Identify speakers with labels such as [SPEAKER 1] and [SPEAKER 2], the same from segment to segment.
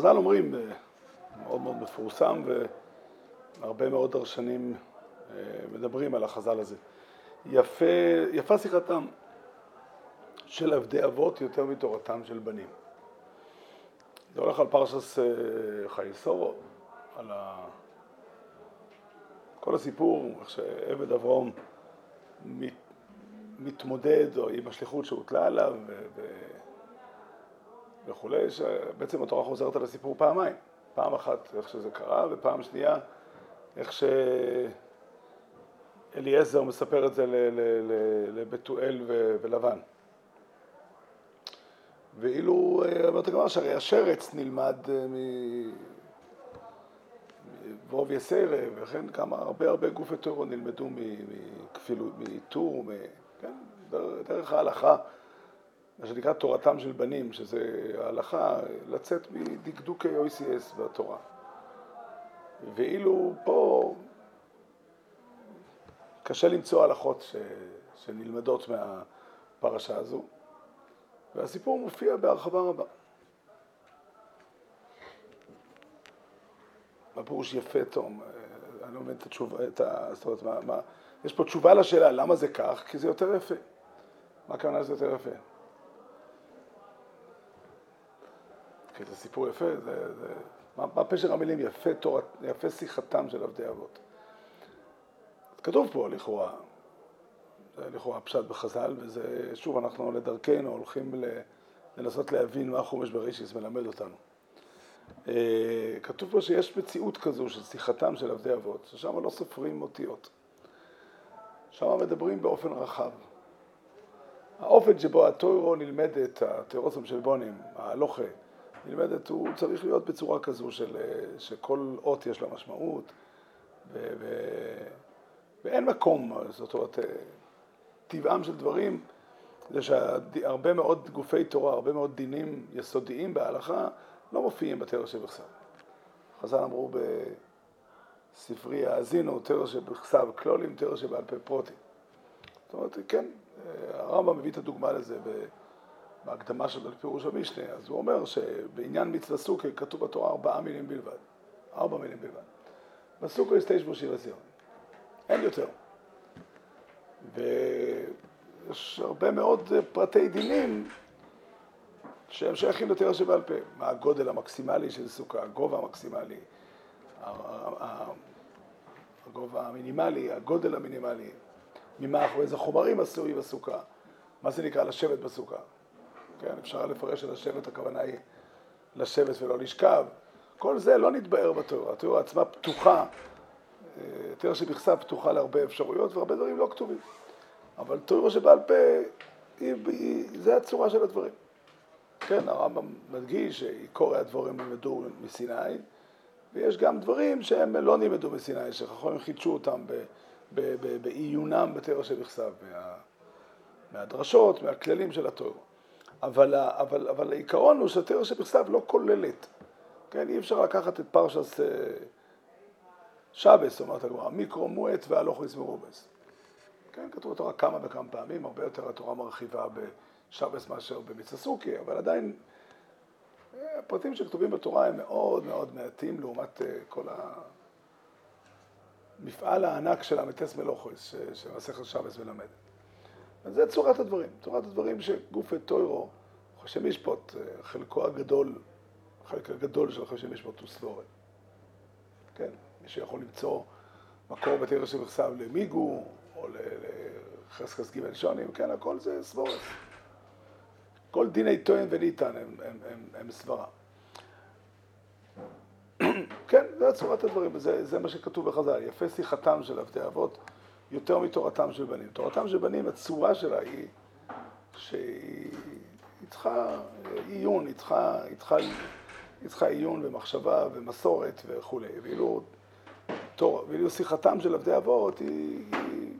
[SPEAKER 1] חז"ל אומרים, מאוד מאוד מפורסם, והרבה מאוד דרשנים אה, מדברים על החז"ל הזה. יפה, יפה שיחתם של עבדי אבות יותר מתורתם של בנים. זה הולך על פרשס אה, חייסורו, על ה... כל הסיפור, איך שעבד אברום מת, מתמודד או עם השליחות שהוטלה עליו ו... וכולי, שבעצם התורה חוזרת על הסיפור פעמיים. פעם אחת איך שזה קרה, ופעם שנייה איך שאליעזר מספר את זה לבתואל ולבן. ואילו, אה, אומרת הגמרא שהרי השרץ נלמד אה, מרוב יסיירה, וכן כמה, הרבה הרבה גופי טרור נלמדו מטור, כן, דרך ההלכה, מה שנקרא תורתם של בנים, שזה ההלכה לצאת מדקדוקי OCS בתורה. ואילו פה קשה למצוא הלכות ש... שנלמדות מהפרשה הזו. והסיפור מופיע בהרחבה רבה. מה פירוש יפה תום? אה, אני לא מבין את התשובה, את ה... זאת אומרת, מה, מה... יש פה תשובה לשאלה למה זה כך, כי זה יותר יפה. מה הכוונה שזה יותר יפה? כי זה סיפור יפה, זה... זה... מה, מה פשר המילים יפה, תורת, יפה שיחתם של עבדי אבות? כתוב פה לכאורה, זה לכאורה פשט בחז"ל, וזה, שוב, אנחנו לדרכנו הולכים לנסות להבין מה חומש בראשיס מלמד אותנו. אה, כתוב פה שיש מציאות כזו של שיחתם של עבדי אבות, ששם לא סופרים אותיות. שם מדברים באופן רחב. האופן שבו הטוירו נלמדת, הטוירוסם של בונים, ההלוכה, נלמדת, הוא צריך להיות בצורה כזו של, שכל אות יש לה משמעות, ו, ו, ואין מקום, זאת אומרת, טבעם של דברים זה שהרבה מאוד גופי תורה, הרבה מאוד דינים יסודיים בהלכה לא מופיעים בתרא שבכסב. חז"ל אמרו בספרי האזינו, תרא שבכסב כלולים, תרא שבעל פה פרוטים. זאת אומרת, כן, הרמב"ם מביא את הדוגמה לזה בהקדמה של פירוש המשנה, אז הוא אומר שבעניין מצווה סוכי כתוב בתורה ארבעה מילים בלבד, ארבע מילים בלבד. בסוכו יש תשע שיר הציון, אין יותר. ויש הרבה מאוד פרטי דינים שהם שייכים לתורה שבעל פה. מה הגודל המקסימלי של סוכה, הגובה המקסימלי, הגובה המינימלי, הגודל המינימלי, ממה אחרי איזה חומרים עשויים בסוכה, מה זה נקרא לשבת בסוכה. כן, אפשר לפרש שלשבת הכוונה היא לשבת ולא לשכב. כל זה לא נתבאר בתיאוריה, התיאוריה עצמה פתוחה, תיאוריה שבכסה פתוחה להרבה אפשרויות והרבה דברים לא כתובים. אבל תיאוריה שבעל פה, היא, היא, זה הצורה של הדברים. כן, הרמב"ם מדגיש שעיקורי הדברים נלמדו מסיני, ויש גם דברים שהם לא נלמדו מסיני, שחכמים חידשו אותם בעיונם בתרא שבכסף, מה, מהדרשות, מהכללים של התורה. אבל, אבל, אבל העיקרון הוא שהתרא שבכסף לא כוללת, כן, אי אפשר לקחת את פרשס אה, שבס, אומרת הגמרא, מיקרו מועט והלוך יזמרובס. כן, כתוב בתורה כמה וכמה פעמים, הרבה יותר התורה מרחיבה בשבס מאשר במצסוקי, אבל עדיין אה, הפרטים שכתובים בתורה הם מאוד מאוד מעטים לעומת אה, כל המפעל הענק של המטס מלוכוס שמסכת שבס מלמד. אז זה צורת הדברים, צורת הדברים שגופי טוירו, חושם משפוט, אה, חלקו הגדול, חלק הגדול של חושם משפוט הוא סבורת. כן, מי שיכול למצוא מקור בתרא שבכסב למיגו, או לחסקס ג' שונים, כן, הכל זה סבורת. כל דיני טוען וניתן הם, הם, הם, הם סברה. כן, זה צורת הדברים, זה, זה מה שכתוב בחז"ל, יפה שיחתם של עבדי אבות יותר מתורתם של בנים. תורתם של בנים, הצורה שלה היא שהיא צריכה עיון, היא צריכה, היא צריכה, היא צריכה עיון ומחשבה ומסורת וכולי, ואילו, תור, ואילו שיחתם של עבדי אבות היא, היא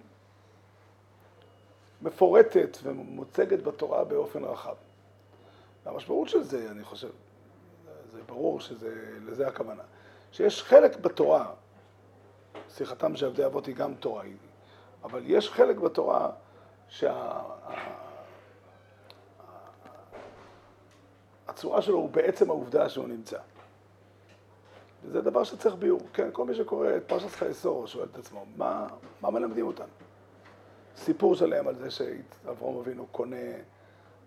[SPEAKER 1] מפורטת ומוצגת בתורה באופן רחב. והמשמעות של זה, אני חושב, זה ברור שלזה הכוונה, שיש חלק בתורה, שיחתם של עבדי אבות היא גם תורה, אבל יש חלק בתורה שה... הצורה שלו הוא בעצם העובדה שהוא נמצא. וזה דבר שצריך ביור. כן, כל מי שקורא את פרשת חייסור שואל את עצמו, מה, מה מלמדים אותנו? סיפור שלם על זה שאברום אבינו קונה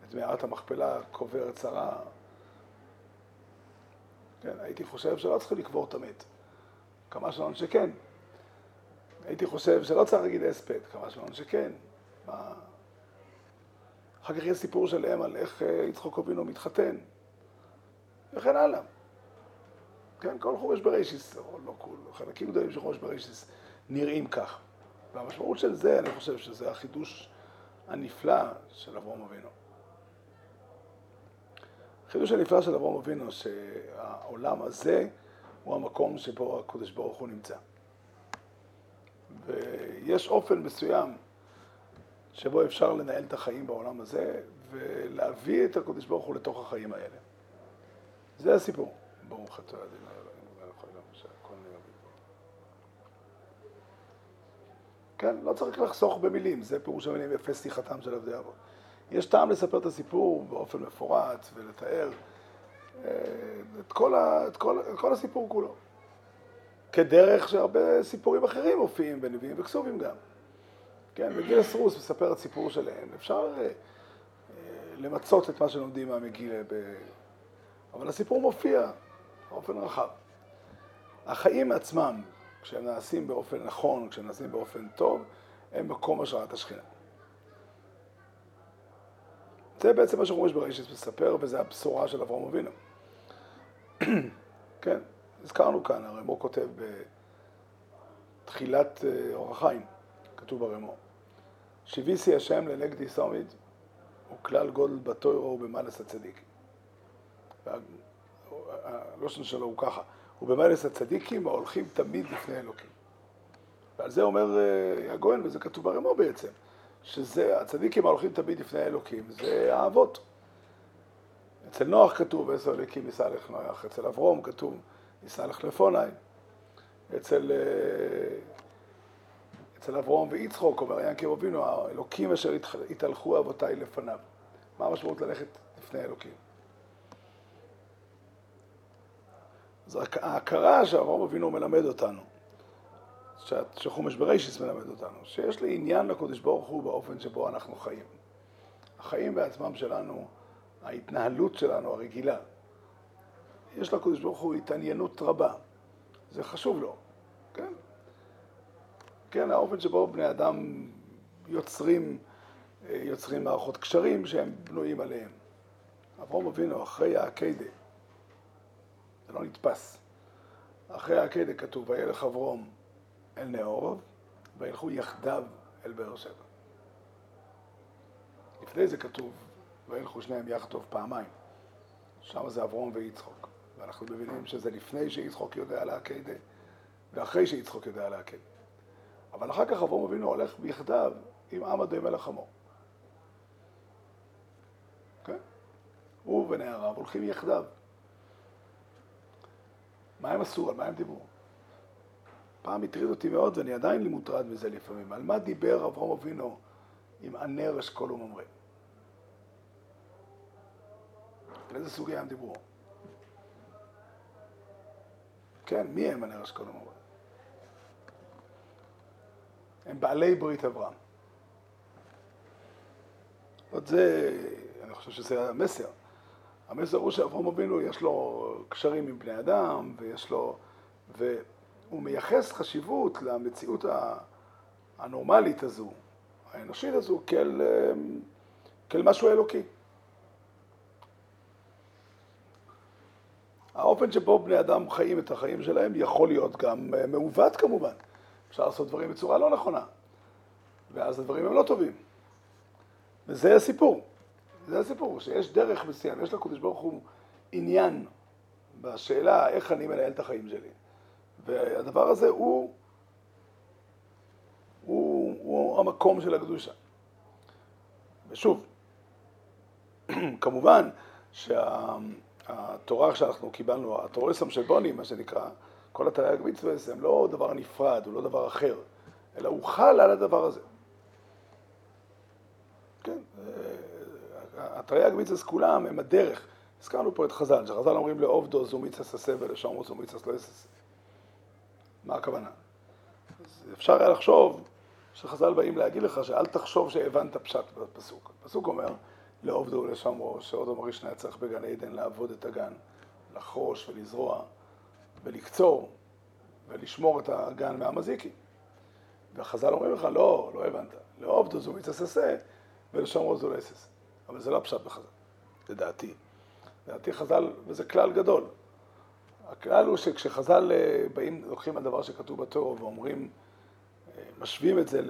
[SPEAKER 1] את מערת המכפלה, קובר את שרה. כן, הייתי חושב שלא צריכים לקבור את המת. כמה שלנו שכן. הייתי חושב שלא צריך להגיד הספד, כמה שלנו שכן. מה... אחר כך יש סיפור שלם על איך אה, יצחוק אבינו מתחתן, וכן הלאה. כן, כל חומש בראשיס, או לא כול, חלקים גדולים של חומש בראשיס נראים כך. והמשמעות של זה, אני חושב שזה החידוש הנפלא של אברום אבינו. החידוש הנפלא של אברום אבינו, שהעולם הזה הוא המקום שבו הקדוש ברוך הוא נמצא. ויש אופן מסוים שבו אפשר לנהל את החיים בעולם הזה ולהביא את הקדוש ברוך הוא לתוך החיים האלה. זה הסיפור. ברוך אתה אדוני אלוהינו מלך העולם שהכל בדברו. כן, לא צריך לחסוך במילים, זה פירוש המילים יפה שיחתם של עבדי אבות. יש טעם לספר את הסיפור באופן מפורט ולתאר אה, את כל, ה, את, כל, את כל הסיפור כולו. כדרך שהרבה סיפורים אחרים מופיעים בנביאים וכסובים גם. כן, מגילס רוס מספר את סיפור שלהם. אפשר אה, אה, למצות את מה שלומדים מהמגילה, ב... אבל הסיפור מופיע באופן רחב. החיים עצמם, כשהם נעשים באופן נכון, כשהם נעשים באופן טוב, הם מקום השראת השכינה. זה בעצם מה שחומש בראשית מספר, וזה הבשורה של אברהם אבינו. כן, הזכרנו כאן, הרמו כותב בתחילת אה, אור החיים, כתוב ברמו, שיביסי השם לנגדי סומיד, הוא כלל גודל בתוירו ובמלס הצדיק. הלושן שלו הוא ככה, ובמלס הצדיקים ההולכים תמיד לפני אלוקים. ועל זה אומר אה, הגויין, וזה כתוב ברמו בעצם, שזה הצדיקים ההולכים תמיד לפני אלוקים, זה האבות. אצל נוח כתוב, עשר אלוקים יישא לך נוח, אצל אברום כתוב, לך לפוני, אצל, אה, אצל אברום ויצחוק, אומר ינקב אבינו, האלוקים אשר התהלכו אבותיי לפניו. מה המשמעות ללכת לפני אלוקים? זו ההכרה שאברהם אבינו מלמד אותנו, שחומש בראשיס מלמד אותנו, שיש לי עניין לקודש ברוך הוא באופן שבו אנחנו חיים. החיים בעצמם שלנו, ההתנהלות שלנו הרגילה, יש לקודש ברוך הוא התעניינות רבה. זה חשוב לו, כן? כן, האופן שבו בני אדם יוצרים, יוצרים מערכות קשרים שהם בנויים עליהם. אברהם אבינו, אחרי העקדה, זה לא נתפס. אחרי העקדה כתוב, וילך אברום אל נאורוב, וילכו יחדיו אל באר שבע. לפני זה כתוב, וילכו שניהם יחד טוב פעמיים. שם זה אברום ויצחוק. ואנחנו מבינים שזה לפני שיצחוק יודע לעקדה, ואחרי שיצחוק יודע לעקדה. אבל אחר כך אברום אבינו הולך יחדיו עם עם עמדי מלך עמו. כן? הוא ונעריו הולכים יחדיו. מה הם עשו? על מה הם דיברו? פעם הטריד אותי מאוד, ואני עדיין מוטרד מזה לפעמים. על מה דיבר אברהם אבינו עם ענר אשכול וממרא? על איזה סוגיה הם דיברו? כן, מי הם ענר אשכול וממרא? הם בעלי ברית אברהם. עוד זה, אני חושב שזה המסר. המסר הוא שאברהם אבינו יש לו קשרים עם בני אדם, ויש לו... והוא מייחס חשיבות למציאות הנורמלית הזו, האנושית הזו, כאל, כאל משהו אלוקי. האופן שבו בני אדם חיים את החיים שלהם יכול להיות גם מעוות כמובן. אפשר לעשות דברים בצורה לא נכונה, ואז הדברים הם לא טובים. וזה הסיפור. זה הסיפור, שיש דרך מסוים, יש לקדוש ברוך הוא עניין בשאלה איך אני מנהל את החיים שלי. והדבר הזה הוא, הוא, הוא המקום של הקדושה. ושוב, כמובן שהתורה שאנחנו קיבלנו, התורסם של בוני, מה שנקרא, כל התרי"ג מצווה, הם לא דבר נפרד, הוא לא דבר אחר, אלא הוא חל על הדבר הזה. כן, התרי"ג מצווה כולם הם הדרך, הזכרנו פה את חז"ל, שחז"ל אומרים לעובדו זומיצס עשה ולשומרו זומיצס לא יססה. מה הכוונה? אז אפשר היה לחשוב שחז"ל באים להגיד לך שאל תחשוב שהבנת פשט בפסוק. הפסוק אומר לעובדו ולשומרו, שאודו מרישנה היה צריך בגן עדן לעבוד את הגן, לחרוש ולזרוע ולקצור ולשמור את הגן מהמזיקים. וחז"ל אומרים לך, לא, לא הבנת. לעובדו זומיצס עשה ולשומרו זו לא יססה. אבל זה לא הפשט בחז"ל, לדעתי. לדעתי חז"ל, וזה כלל גדול. הכלל הוא שכשחז"ל אה, באים, לוקחים הדבר שכתוב בתור ואומרים, אה, משווים את זה,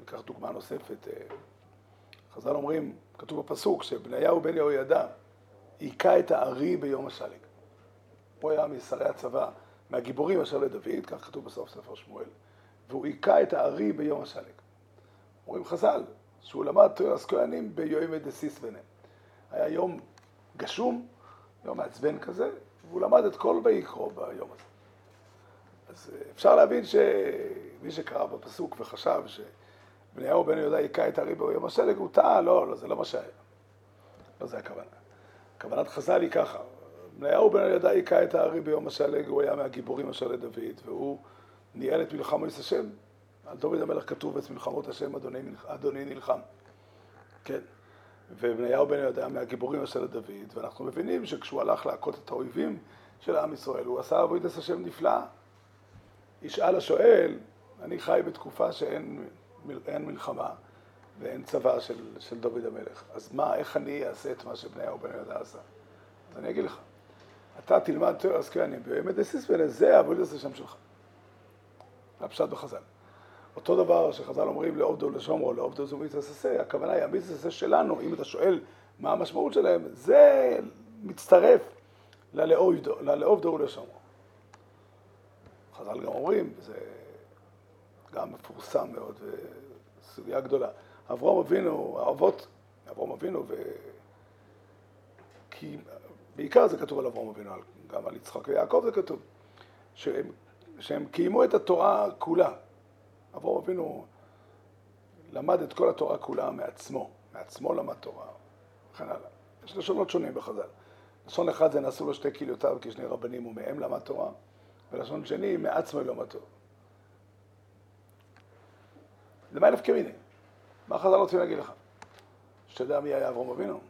[SPEAKER 1] ניקח דוגמה נוספת, אה, חז"ל אומרים, כתוב בפסוק, שבניהו בן יהוידע היכה את הארי ביום השלג. הוא היה משרי הצבא, מהגיבורים אשר לדוד, כך כתוב בסוף ספר שמואל, והוא היכה את הארי ביום השלג. אומרים חז"ל, שהוא למד תוירס כהנים ביומי דסיסבנה. היה יום גשום, יום מעצבן כזה, והוא למד את כל ויקרו ביום הזה. אז אה, אפשר להבין שמי שקרא בפסוק וחשב שבניהו בן יהודה היכה את הארי ביום השלג, הוא טעה, לא, לא, זה לא מה שהיה. לא זה הכוונה. כוונת חז"ל היא ככה, בניהו בן יהודה היכה את הארי ביום השלג, הוא היה מהגיבורים אשר לדוד, והוא ניהל את מלחמות השם. על דוד המלך כתוב את מלחמות השם אדוני, אדוני נלחם. כן. ובניהו בן יהודה מהגיבורים אשר לדוד, ואנחנו מבינים שכשהוא הלך להכות את האויבים של עם ישראל, הוא עשה עבודת השם נפלאה. ישאל השואל, אני חי בתקופה שאין מלחמה ואין צבא של, של דוד המלך, אז מה, איך אני אעשה את מה שבניהו בן יהודה עשה? אז אני אגיד לך, אתה תלמד תרס כהנים בימי דסיס ולזה עבודת השם שלך. זה הפשט בחז"ל. אותו דבר שחז"ל אומרים לעובדו לשומרו, לעובדו זו מיצס עשה, הכוונה היא המיצס עשה שלנו, אם אתה שואל מה המשמעות שלהם, זה מצטרף ללעובדו ולשומרו. חז"ל גם אומרים, זה גם מפורסם מאוד וסוגיה גדולה. אברום אבינו, האבות, אברום אבינו, ו... כי בעיקר זה כתוב על אברום אבינו, גם על יצחק ויעקב זה כתוב, שהם, שהם קיימו את התורה כולה. אברהם אבינו למד את כל התורה כולה מעצמו, מעצמו למד תורה, וכן הלאה. יש לשונות שונים בחז"ל. לשון אחד זה נעשו לו שתי כליותיו כשני רבנים ומהם למד תורה, ולשון שני מעצמו למד תורה. למה נפקא מיני? מה חז"ל רוצים להגיד לך? שתדע מי היה אברהם אבינו?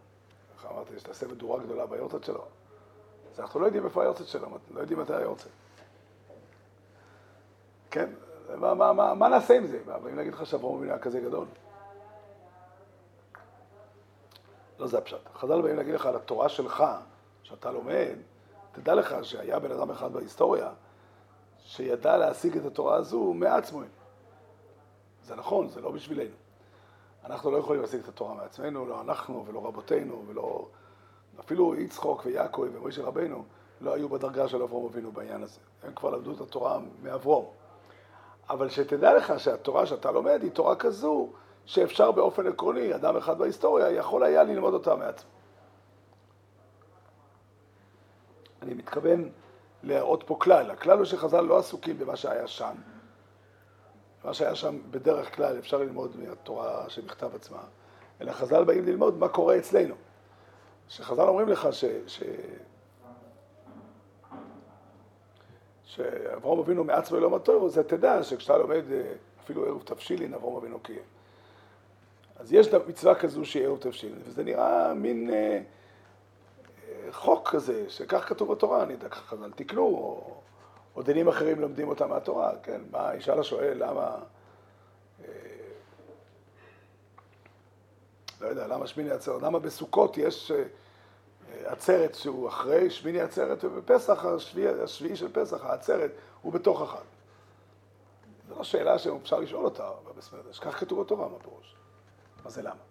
[SPEAKER 1] איך אמרתי, שתעשה מדורה גדולה ביורצת שלו. אז אנחנו לא יודעים איפה היורצת שלו, לא יודעים מתי היורצת. כן, מה, מה, מה, מה נעשה עם זה? באים להגיד לך שאברהם אבינו היה כזה גדול? לא זה הפשט. חז"ל באים להגיד לך על התורה שלך, שאתה לומד, תדע לך שהיה בן אדם אחד בהיסטוריה שידע להשיג את התורה הזו מעצמו. זה נכון, זה לא בשבילנו. אנחנו לא יכולים להשיג את התורה מעצמנו, לא אנחנו ולא רבותינו ולא... אפילו יצחוק ויעקב ומשה רבנו לא היו בדרגה של אברום אבינו בעניין הזה. הם כבר למדו את התורה מאברום. אבל שתדע לך שהתורה שאתה לומד היא תורה כזו שאפשר באופן עקרוני, אדם אחד בהיסטוריה יכול היה ללמוד אותה מעצמו. אני מתכוון להראות פה כלל. הכלל הוא שחז"ל לא עסוקים במה שהיה שם. מה שהיה שם בדרך כלל אפשר ללמוד מהתורה שבכתב עצמה, אלא חז"ל באים ללמוד מה קורה אצלנו. שחז"ל אומרים לך ש... ש... שאברהם אבינו מעצמו לא מטור, זה תדע שכשאתה לומד אה, אפילו ערב תבשילין, אברהם אבינו קיים. אז יש מצווה כזו שהיא ערב תבשילין, וזה נראה מין אה, אה, חוק כזה, שכך כתוב בתורה, אני יודע, ככה חז"ל תקנו, או, או דינים אחרים לומדים אותם מהתורה, כן? מה, ישאל השואל למה... אה, לא יודע, למה שמיני עצרת? למה בסוכות יש... אה, עצרת שהוא אחרי שמיני עצרת, ובפסח, השביעי, השביעי של פסח, העצרת, הוא בתוך החג. זו לא שאלה שאפשר לשאול אותה במסמרדש, כך כתוב בתורה, מה פירוש? מה זה למה?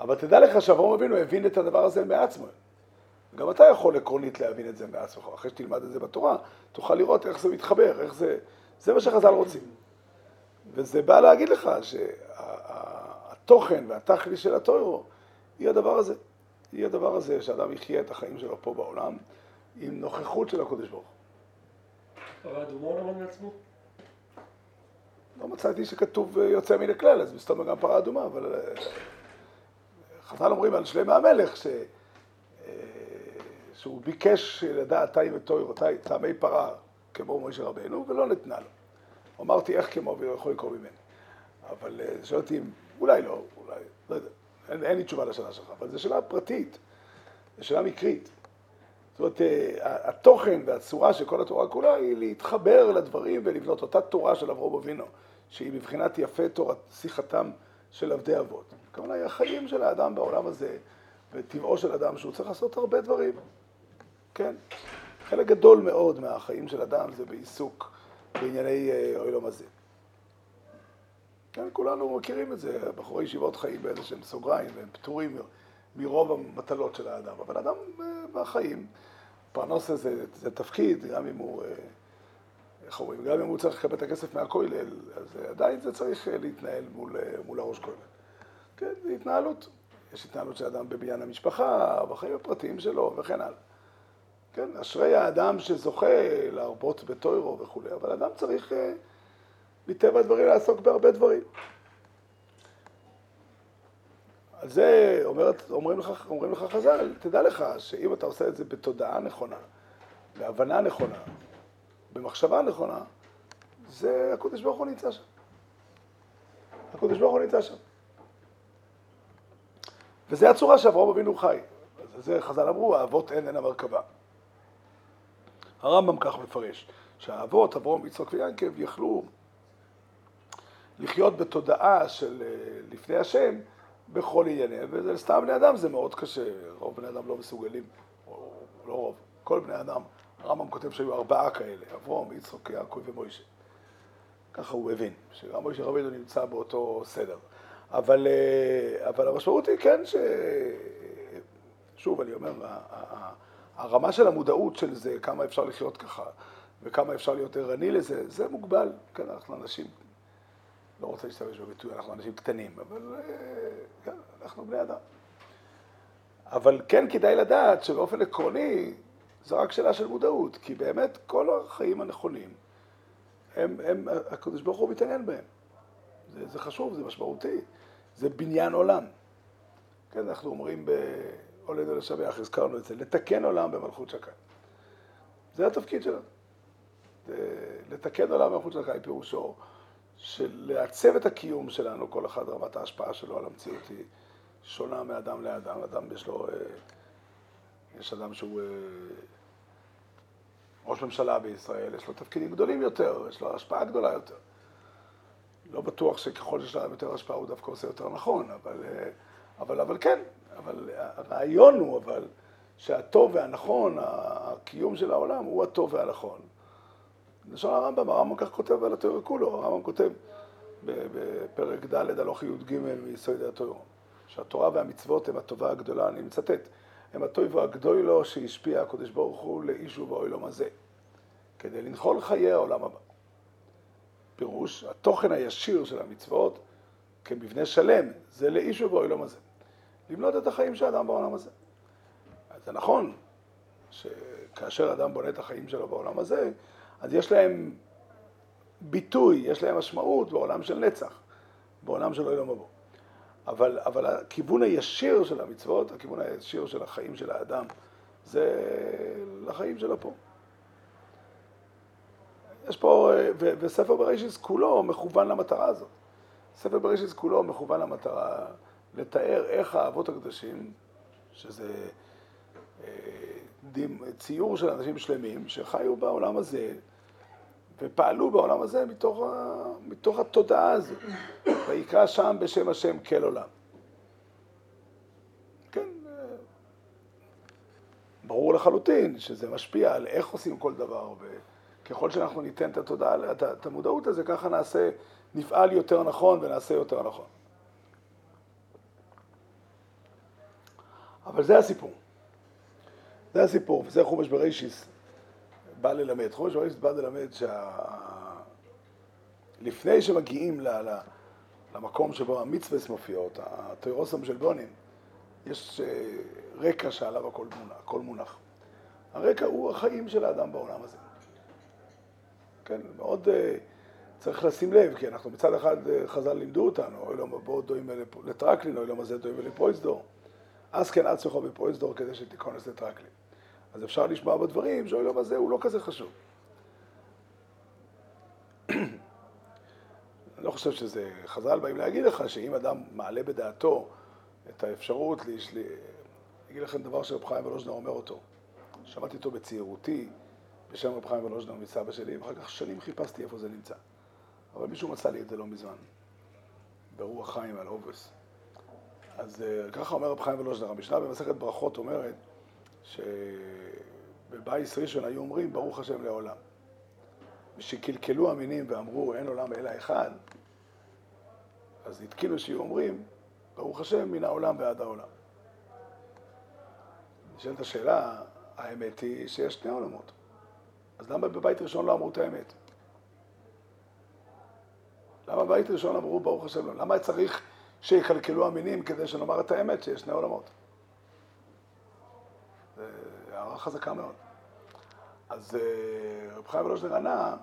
[SPEAKER 1] אבל תדע לך שאברהם אבינו הבין את הדבר הזה מעצמו. גם אתה יכול עקרונית להבין את זה מעצמך. אחרי שתלמד את זה בתורה, תוכל לראות איך זה מתחבר, איך זה... זה מה שחז"ל רוצים. וזה בא להגיד לך שהתוכן והתכלי של הטוירו היא הדבר הזה. היא הדבר הזה שאדם יחיה את החיים שלו פה בעולם עם נוכחות של הקודש ברוך
[SPEAKER 2] הוא. פרה אדומה למד מעצמו?
[SPEAKER 1] לא מצאתי שכתוב אה, יוצא מן הכלל, אז מסתובב גם פרה אדומה, אבל אה, חז"ל אומרים על שלמה המלך, ש... שהוא ביקש לדעת תאי ותוירו, טעמי פרה, כמו משה רבנו, ולא נתנה לו. אמרתי איך כמו ולא יכול לקרוא ממני. אבל אה, שואל אותי, אולי לא, אולי, לא יודע, אין, אין לי תשובה לשאלה שלך, אבל זו שאלה פרטית, זו שאלה מקרית. זאת אומרת, אה, התוכן והצורה של כל התורה כולה היא להתחבר לדברים ולבנות אותה תורה של אברהם אבינו, שהיא מבחינת יפה תורת שיחתם של עבדי אבות. היא החיים של האדם בעולם הזה, וטבעו של אדם שהוא צריך לעשות הרבה דברים. כן, חלק גדול מאוד מהחיים של אדם זה בעיסוק בענייני אה, עולם הזה. כן, כולנו מכירים את זה, בחורי ישיבות חיים באיזה שהם סוגריים, והם פטורים מרוב המטלות של האדם. אבל אדם אה, בחיים, פרנוסה זה, זה תפקיד, גם אם הוא, אה, איך אומרים, גם אם הוא צריך לקבל את הכסף מהכולל, אז עדיין זה צריך להתנהל מול, מול הראש כולל. כן, זה התנהלות. יש התנהלות של אדם בבניין המשפחה, בחיים הפרטיים שלו וכן הלאה. כן, אשרי האדם שזוכה להרבות בטוירו וכולי, אבל אדם צריך אה, מטבע הדברים לעסוק בהרבה דברים. על זה אומרת, אומרים, לך, אומרים לך חז"ל, תדע לך שאם אתה עושה את זה בתודעה נכונה, בהבנה נכונה, במחשבה נכונה, זה הקדוש ברוך הוא נמצא שם. הקדוש ברוך הוא נמצא שם. וזה הצורה שאברהם אבינו חי. אז זה חז"ל אמרו, האבות אין אין המרכבה. הרמב"ם כך מפרש, שהאבות, אברהם, יצחק ויעקב, יכלו לחיות בתודעה של אה, לפני השם בכל ענייניהם, וזה סתם בני אדם זה מאוד קשה, רוב בני אדם לא מסוגלים, או לא רוב, כל בני אדם, הרמב"ם כותב שהיו ארבעה כאלה, אברהם, יצחק, יעקב ומוישה. ככה הוא הבין, שגם מוישה רבינו נמצא באותו סדר. אבל, אה, אבל המשמעות היא כן ש... שוב, אני אומר, הרמה של המודעות של זה, כמה אפשר לחיות ככה, וכמה אפשר להיות ערני לזה, זה מוגבל. כן, אנחנו אנשים, לא רוצה להשתמש בביטוי, אנחנו אנשים קטנים, אבל אה, כן, אנחנו בני אדם. אבל כן כדאי לדעת שבאופן עקרוני, זו רק שאלה של מודעות, כי באמת כל החיים הנכונים, הם, הם, הקדוש ברוך הוא מתעניין בהם. זה, זה חשוב, זה משמעותי. זה בניין עולם. כן, אנחנו אומרים בעולנו לשבח, הזכרנו את זה, לתקן עולם במלכות שקי. זה התפקיד שלנו. לתקן עולם במלכות שקי פירושו של לעצב את הקיום שלנו, כל אחד רמת ההשפעה שלו על המציאות היא שונה מאדם לאדם. אדם יש לו, אה, יש אדם שהוא אה, ראש ממשלה בישראל, יש לו תפקידים גדולים יותר, יש לו השפעה גדולה יותר. לא בטוח שככל שיש להם יותר השפעה הוא דווקא עושה יותר נכון, אבל, אה, אבל, אבל כן, אבל הרעיון הוא אבל שהטוב והנכון, הקיום של העולם הוא הטוב והנכון. לשון הרמב"ם, הרמב"ם כך כותב על התיאור כולו, הרמב"ם כותב בפרק ד' הלוך י"ג מיסוד התיאור, שהתורה והמצוות הם הטובה הגדולה, אני מצטט, הם הטוב הגדול לו שהשפיע הקדוש ברוך הוא לאיש ובעולם הזה, כדי לנחול חיי העולם הבא. פירוש, התוכן הישיר של המצוות כמבנה שלם, זה לאיש ובעולם הזה. לבנות את החיים של האדם בעולם הזה. זה נכון שכאשר אדם בונה את החיים שלו בעולם הזה, אז יש להם ביטוי, יש להם משמעות בעולם של נצח, בעולם של עולם הבא. אבל, אבל הכיוון הישיר של המצוות, הכיוון הישיר של החיים של האדם, זה לחיים שלו פה. יש פה, ו, וספר בראשיס כולו מכוון למטרה הזאת. ספר בראשיס כולו מכוון למטרה לתאר איך האבות הקדושים, שזה אה, ציור של אנשים שלמים שחיו בעולם הזה ופעלו בעולם הזה מתוך, מתוך התודעה הזו. ויקרא שם בשם השם כל עולם. כן, אה, ברור לחלוטין שזה משפיע על איך עושים כל דבר. ו... ככל שאנחנו ניתן את התודעה, את המודעות לזה, ככה נעשה, נפעל יותר נכון ונעשה יותר נכון. אבל זה הסיפור. זה הסיפור, וזה חומש בראשיס בא ללמד. חומש בראשיס בא ללמד שה... לפני שמגיעים ל... ל... למקום שבו המצווה מופיעות, התוירוסם של בונים, יש אה, רקע שעליו הכל מונח, הכל מונח. הרקע הוא החיים של האדם בעולם הזה. כן, מאוד uh, צריך לשים לב, כי אנחנו מצד אחד uh, חז"ל לימדו אותנו, אוי לא מבוא דוים לטרקלין, אוי לא מזה דוים לפרויסדור. אז כן עצמך בפרויסדור כדי שתיכונס לטרקלין. אז אפשר לשמוע בדברים שהעולם הזה הוא לא כזה חשוב. אני לא חושב שזה, חז"ל באים להגיד לך שאם אדם מעלה בדעתו את האפשרות, להש... אני אגיד לכם דבר שרב חיים ולוז'נר אומר אותו. שמעתי אותו בצעירותי בשם רב חיים ולוז'נר מסבא שלי, ואחר כך שנים חיפשתי איפה זה נמצא. אבל מישהו מצא לי את זה לא מזמן, ברוח חיים על אובס. אז אה, ככה אומר רב חיים ולוז'נר, המשנה במסכת ברכות אומרת שבבייס ראשון היו אומרים ברוך השם לעולם. ושקלקלו המינים ואמרו אין עולם אלא אחד, אז התקינו שיהיו אומרים ברוך השם מן העולם ועד העולם. נשאלת השאלה, האמת היא שיש שני עולמות. אז למה בבית ראשון לא אמרו את האמת? למה בבית ראשון אמרו ברוך השם לא? למה צריך שיקלקלו המינים כדי שנאמר את האמת שיש שני עולמות? זו הערה חזקה מאוד. אז אה, רב חיים ולוז'נר ענה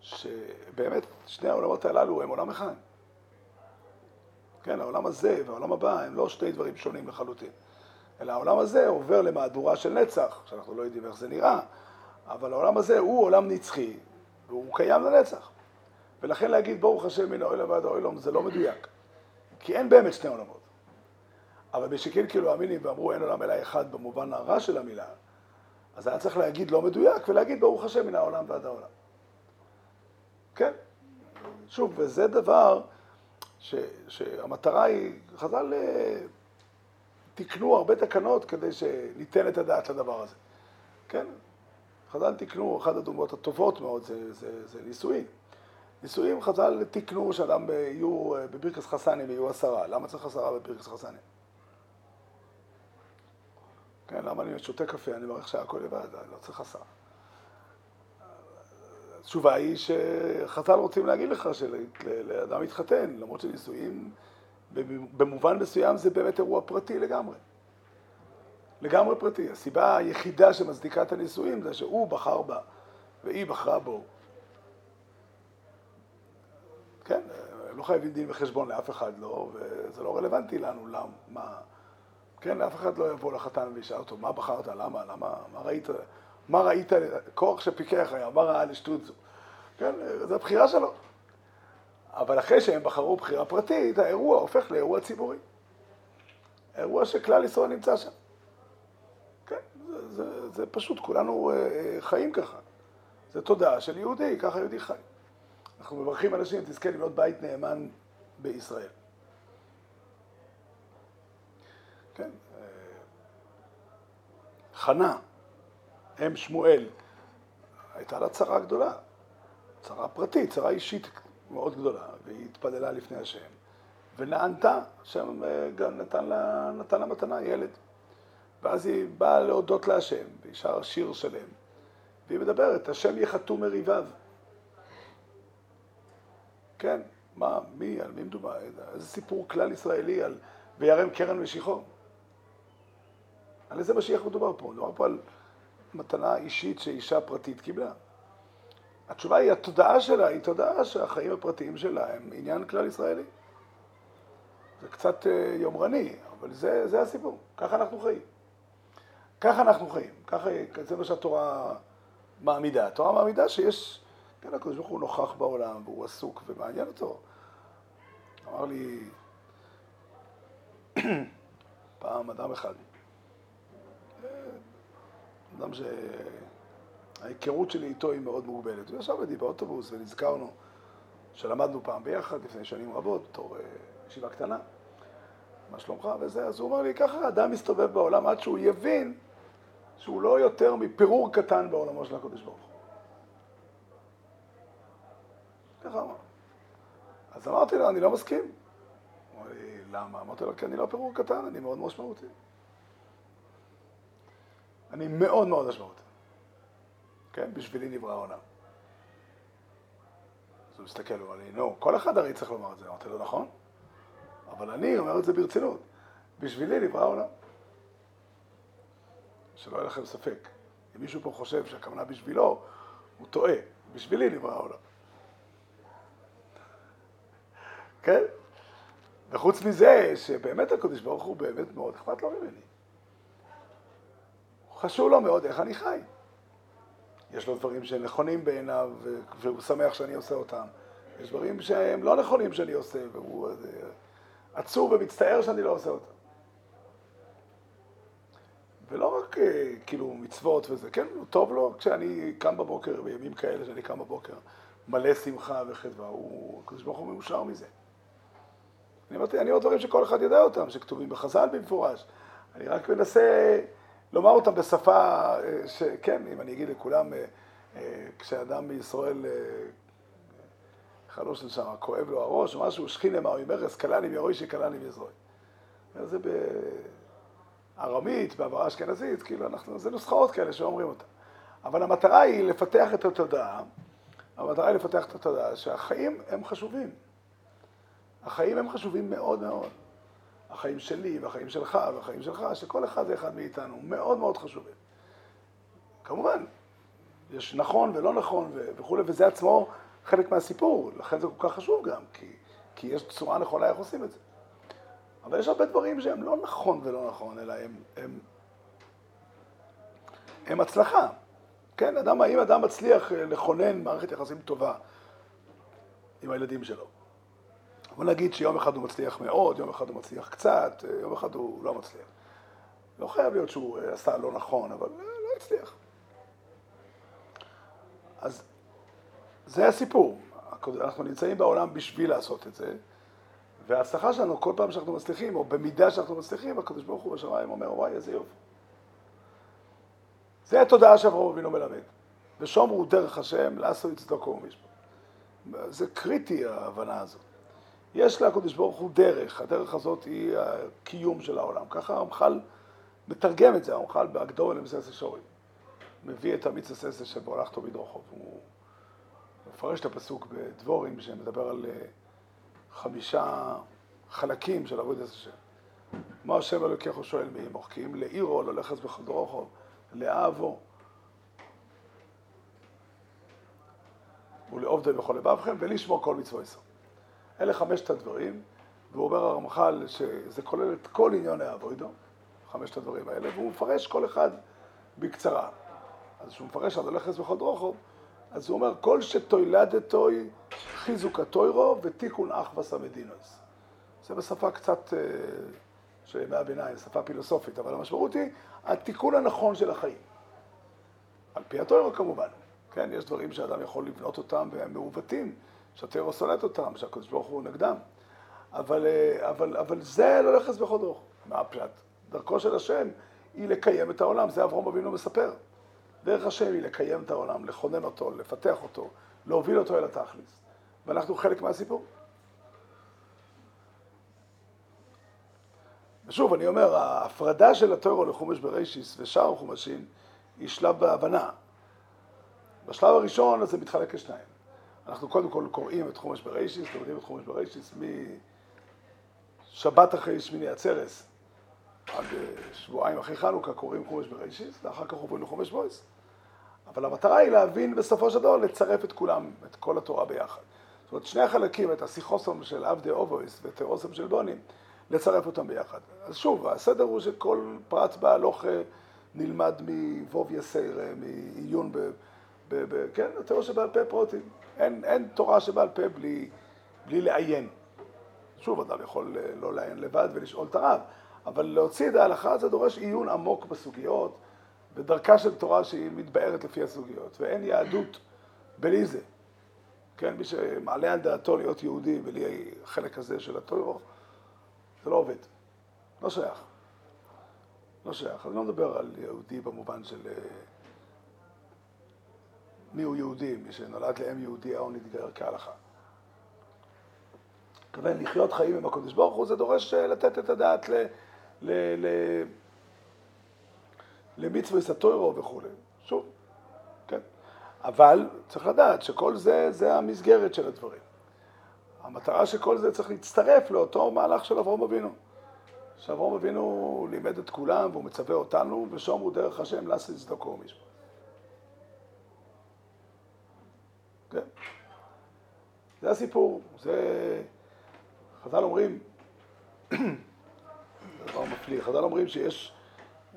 [SPEAKER 1] שבאמת שני העולמות הללו הם עולם אחד. כן, העולם הזה והעולם הבא הם לא שני דברים שונים לחלוטין. אלא העולם הזה עובר למהדורה של נצח, שאנחנו לא יודעים איך זה נראה, אבל העולם הזה הוא עולם נצחי, והוא קיים לנצח. ולכן להגיד ברוך השם מן האוהל ועד האוהלום זה לא מדויק, כי אין באמת שני עולמות. אבל בשכן כאילו המינים ואמרו אין עולם אלא אחד במובן הרע של המילה, אז היה צריך להגיד לא מדויק ולהגיד ברוך השם מן העולם ועד העולם. כן, שוב, וזה דבר ש, שהמטרה היא, חז"ל אה, תיקנו הרבה תקנות כדי שניתן את הדעת לדבר הזה. כן, חז"ל תיקנו, אחת הדוגמאות הטובות מאוד זה, זה, זה נישואים. נישואים חז"ל תיקנו שאדם יהיו, אה, בברכס חסנים יהיו עשרה. למה צריך עשרה בברכס חסנים? כן, למה אני שותה קפה, אני מברך שהכל לבד, אני לא צריך עשרה. התשובה היא שחז"ל רוצים להגיד לך שלאדם מתחתן, למרות שנישואים במובן מסוים זה באמת אירוע פרטי לגמרי. לגמרי פרטי. הסיבה היחידה שמצדיקה את הנישואים זה שהוא בחר בה והיא בחרה בו. כן, הם לא חייבים דין וחשבון לאף אחד, לא, וזה לא רלוונטי לנו, למה, כן, אף אחד לא יבוא לחתן וישאל אותו, מה בחרת, למה, למה, מה ראית, מה ראית, כוח שפיקח היה, מה ראה לשטות זו, כן, זו הבחירה שלו. אבל אחרי שהם בחרו בחירה פרטית, האירוע הופך לאירוע ציבורי. אירוע שכלל ישראל נמצא שם. כן, זה, זה, זה פשוט, כולנו אה, חיים ככה. זה תודעה של יהודי, ככה יהודי חי. אנחנו מברכים אנשים, תזכה לבנות בית נאמן בישראל. כן, אה, חנה, אם שמואל, הייתה לה צרה גדולה, צרה פרטית, צרה אישית מאוד גדולה, והיא התפללה לפני השם, ונענתה, השם אה, גם נתן לה, נתן לה מתנה, ילד. ואז היא באה להודות להשם, והיא שרה שיר שלם, והיא מדברת, השם יחתו מריביו. כן, מה, מי, על מי מדובר? איזה סיפור כלל ישראלי על וירם קרן משיחו. על איזה משיח מדובר פה? מדובר פה על מתנה אישית שאישה פרטית קיבלה. התשובה היא, התודעה שלה היא תודעה שהחיים הפרטיים שלה הם עניין כלל ישראלי. זה קצת אה, יומרני, אבל זה, זה הסיפור, ככה אנחנו חיים. ככה אנחנו חיים, ככה, זה מה שהתורה מעמידה. התורה מעמידה שיש, כן, הקדוש ברוך הוא נוכח בעולם, והוא עסוק ומעניין אותו. אמר לי פעם אדם אחד, אדם ש... ההיכרות שלי איתו היא מאוד מוגבלת. הוא ישב איתי באוטובוס ונזכרנו שלמדנו פעם ביחד לפני שנים רבות, בתור אה, ישיבה קטנה, מה שלומך וזה, אז הוא אומר לי, ככה אדם מסתובב בעולם עד שהוא יבין שהוא לא יותר מפירור קטן בעולמו של הקדוש ברוך הוא. ככה אמר. אז אמרתי לו, אני לא מסכים. אמר לי, למה? אמרתי לו, כי אני לא פירור קטן, אני מאוד משמעותי. אני מאוד מאוד משמעותי. כן? בשבילי נברא העולם. אז הוא מסתכל, הוא אומר לי, נו, כל אחד הרי צריך לומר את זה. אמרתי לו, נכון, אבל אני אומר את זה ברצינות. בשבילי נברא העולם. שלא יהיה לכם ספק. אם מישהו פה חושב שהכוונה בשבילו, הוא טועה. בשבילי נברא העולם. כן? וחוץ מזה, שבאמת הקדוש ברוך הוא באמת מאוד אכפת לו ממני. חשוב לו מאוד איך אני חי. יש לו דברים שהם נכונים בעיניו, והוא שמח שאני עושה אותם. יש דברים שהם לא נכונים שאני עושה, והוא אה, עצוב ומצטער שאני לא עושה אותם. ולא רק אה, כאילו מצוות וזה, כן, טוב לו כשאני קם בבוקר, בימים כאלה שאני קם בבוקר, מלא שמחה וחדווה, הוא, הקדוש ברוך הוא מאושר מזה. אני אמרתי, אני אומר דברים שכל אחד יודע אותם, שכתובים בחז"ל במפורש. אני רק מנסה לומר אותם בשפה אה, שכן, אם אני אגיד לכולם, אה, אה, כשאדם בישראל חלוש לשם, כואב לו הראש, או משהו, שכינה מהו עם ארז, קלני מיורשי, קלני מזרוי. זה בארמית, בעברה אשכנזית, כאילו אנחנו, זה נוסחאות כאלה שאומרים אותן. אבל המטרה היא לפתח את התודעה, המטרה היא לפתח את התודעה שהחיים הם חשובים. החיים הם חשובים מאוד מאוד. החיים שלי והחיים שלך והחיים שלך, שכל אחד ואחד מאיתנו, מאוד מאוד חשובים. כמובן, יש נכון ולא נכון וכולי, וזה עצמו חלק מהסיפור, לכן זה כל כך חשוב גם, כי, כי יש צורה נכונה איך עושים את זה. אבל יש הרבה דברים שהם לא נכון ולא נכון, אלא הם, הם, הם הצלחה. כן, אדם, האם אדם מצליח לכונן מערכת יחסים טובה עם הילדים שלו? בוא נגיד שיום אחד הוא מצליח מאוד, יום אחד הוא מצליח קצת, יום אחד הוא לא מצליח. לא חייב להיות שהוא עשה לא נכון, אבל לא הצליח. אז זה הסיפור. אנחנו נמצאים בעולם בשביל לעשות את זה, וההצלחה שלנו, כל פעם שאנחנו מצליחים, או במידה שאנחנו מצליחים, הקדוש ברוך הוא בשמיים אומר, וואי, איזה יופי. זה התודעה שאברהם אבינו מלמד. ושומרו דרך השם לעשות צדקו ומשפט. זה קריטי ההבנה הזאת. יש לקדוש ברוך הוא דרך, הדרך הזאת היא הקיום של העולם. ככה הרמח"ל מתרגם את זה, הרמח"ל בהגדור למסס שורים. מביא את המיץ הססה שבהולכתו בדרוכו. הוא מפרש את הפסוק בדבורים שמדבר על אה, חמישה חלקים של עבודת השם. מה השם אלוקיך שואל מי מוחקים לעירו, ללכת בחדרוכו, לאהבו ולעובדי בכל לבבכם ולשמור כל מצווה ישראל. אלה חמשת הדברים, והוא אומר הרמח"ל שזה כולל את כל עניוני האבוידו, חמשת הדברים האלה, והוא מפרש כל אחד בקצרה. אז כשהוא מפרש עד הלכס בכל דרוכו, אז הוא אומר, כל שתוילדתוי חיזוק התוירו ותיקון אח וסמדינוס. זה בשפה קצת אה, של ימי הביניים, שפה פילוסופית, אבל המשמעות היא התיקון הנכון של החיים. על פי התוירו כמובן. כן, יש דברים שאדם יכול לבנות אותם והם מעוותים. שהטרור סולט אותם, שהקדוש ברוך הוא נגדם. אבל, אה, אבל, אבל זה לא נכנס בכל דוח. מה הפשט? דרכו של השם היא לקיים את העולם, זה אברהם אבינו מספר. דרך השם היא לקיים את העולם, לכונן אותו, לפתח אותו, להוביל אותו אל התכלס. ואנחנו חלק מהסיפור. ושוב, אני אומר, ההפרדה של הטרו לחומש ברישיס ושאר החומשים היא שלב בהבנה. בשלב הראשון זה מתחלק לשניים. אנחנו קודם כל קוראים את חומש בראשיס, לומדים את חומש בראשיס משבת אחרי שמיני עצרס עד אה, שבועיים אחרי חנוכה קוראים חומש בראשיס, ואחר כך עוברים לחומש בויס. אבל המטרה היא להבין בסופו של דבר, לצרף את כולם, את כל התורה ביחד. זאת אומרת, שני החלקים, את הסיכוסום של עבדי אובויס ואת האוסם של בונים, לצרף אותם ביחד. אז שוב, הסדר הוא שכל פרט בהלוך נלמד מווב יסיירה, מעיון ב... ב, ב כן, התיאור שבעל פה פרוטים. אין, אין תורה שבעל פה בלי, בלי לעיין. שוב, אדם יכול אה, לא לעיין לבד ולשאול את הרב, אבל להוציא את ההלכה זה דורש עיון עמוק בסוגיות, ודרכה של תורה שהיא מתבארת לפי הסוגיות, ואין יהדות בלי זה. כן, מי שמעלה על דעתו להיות יהודי בלי החלק הזה של הטוירו, זה לא עובד. לא שייך. לא שייך. אני לא מדבר על יהודי במובן של... מי הוא יהודי, מי שנולד לאם יהודי או נתגייר כהלכה. מתכוון לחיות חיים עם הקדוש ברוך הוא, זה דורש אה, לתת את הדעת ל... ל... ל... למצווה סטוירו וכולי. שוב, כן. אבל צריך לדעת שכל זה, זה המסגרת של הדברים. המטרה שכל זה צריך להצטרף לאותו מהלך של אברהם אבינו. שאברהם אבינו לימד את כולם והוא מצווה אותנו, ושומרו דרך השם לעשות צדקו ומשפט. זה הסיפור, זה... חז"ל אומרים, זה דבר מפליא, חז"ל אומרים שיש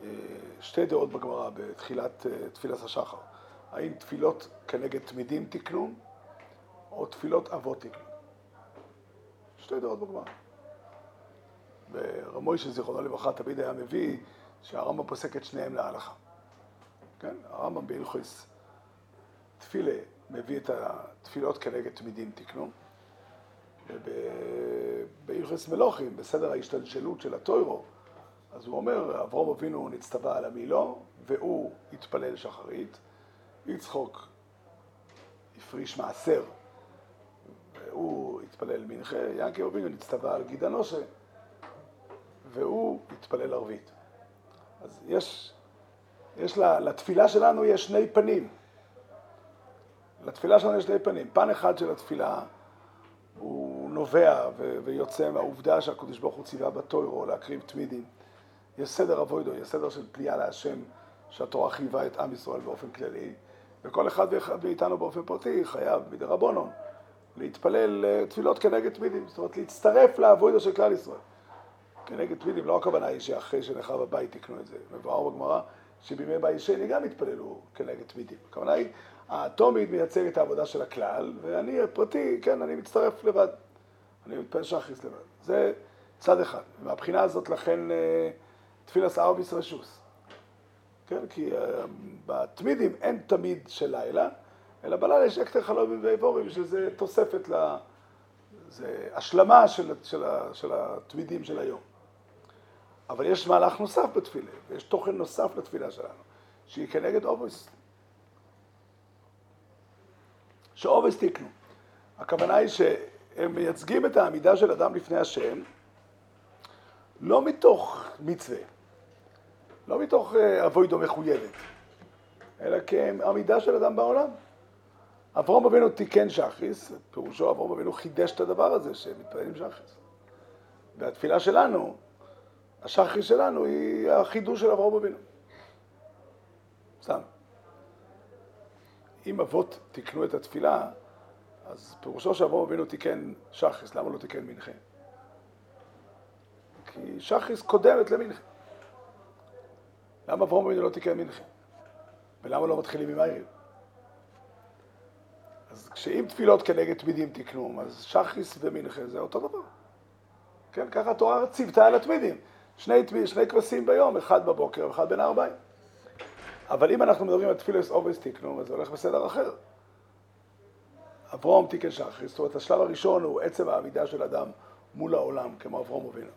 [SPEAKER 1] אה, שתי דעות בגמרא בתחילת אה, תפילת השחר. האם תפילות כנגד תמידים תקנו, או תפילות אבות תקנו. שתי דעות בגמרא. ורמוישה זיכרונו לברכה תמיד היה מביא שהרמב"ם פוסק את שניהם להלכה. כן, הרמב"ם בהלכוס תפילה מביא את התפילות כנגד תמידים תקנו, ובהלכוס מלוכים, בסדר ההשתלשלות של הטוירו, אז הוא אומר, אברום אבינו נצטווה על המילו, והוא התפלל שחרית, יצחוק הפריש מעשר, והוא התפלל מנחה, יעקב אבינו נצטווה על גידה נושה, והוא התפלל ערבית. אז יש, יש לה, לתפילה שלנו יש שני פנים. לתפילה שלנו יש שני פנים. פן אחד של התפילה הוא נובע ויוצא מהעובדה שהקדוש ברוך הוא ציווה בתוירו להקריב תמידים. יש סדר אבוידו, יש סדר של פליאה להשם שהתורה חייבה את עם ישראל באופן כללי, וכל אחד מאיתנו באופן פרטי חייב מדי רבונון להתפלל אה, תפילות כנגד תמידים, זאת אומרת להצטרף לאבוידו של כלל ישראל. כנגד תמידים, לא הכוונה היא שאחרי שנחרב הבית תקנו את זה. מבואר בגמרא שבימי בית שני גם התפללו כנגד תמידים. הכוונה היא, התומית מייצג את העבודה של הכלל, ואני הפרטי, כן, אני מצטרף לבד. אני מתפלל שחריס לבד. זה צד אחד. מהבחינה הזאת לכן אה, תפילת ארביס רשוס. כן, כי uh, בתמידים אין תמיד של לילה, אלא בלילה יש אקטר חלומים ואיבורים, שזה תוספת ל... זה השלמה של, של, של התמידים של היום. אבל יש מהלך נוסף בתפילה, ויש תוכן נוסף לתפילה שלנו, שהיא כנגד אובוס. שאובוס תיקנו. הכוונה היא שהם מייצגים את העמידה של אדם לפני השם, לא מתוך מצווה, לא מתוך אה, אבוידו מחויבת, אלא כעמידה של אדם בעולם. אברום אבינו תיקן שחריס, פירושו אברום אבינו חידש את הדבר הזה שהם מתפללים שחריס. והתפילה שלנו, השחריס שלנו, היא החידוש של אברום אבינו. סתם. אם אבות תיקנו את התפילה, אז פירושו שאברום אבינו תיקן שחריס, למה לא תיקן מנחה? כי שחריס קודמת למנחה. למה אברהם אבינו לא תיקן מנחה? ולמה לא מתחילים עם הערב? אז כשאם תפילות כנגד תמידים תקנו, אז שחריס ומנחה זה אותו דבר. כן, ככה התורה ציוותה על התמידים. שני, שני כבשים ביום, אחד בבוקר ואחד בין הארבעים. אבל אם אנחנו מדברים על תפילס אובס תקנו, אז זה הולך בסדר אחר. אברום תיקן שחריס, זאת אומרת, השלב הראשון הוא עצם העמידה של אדם מול העולם, כמו אברום אבינו.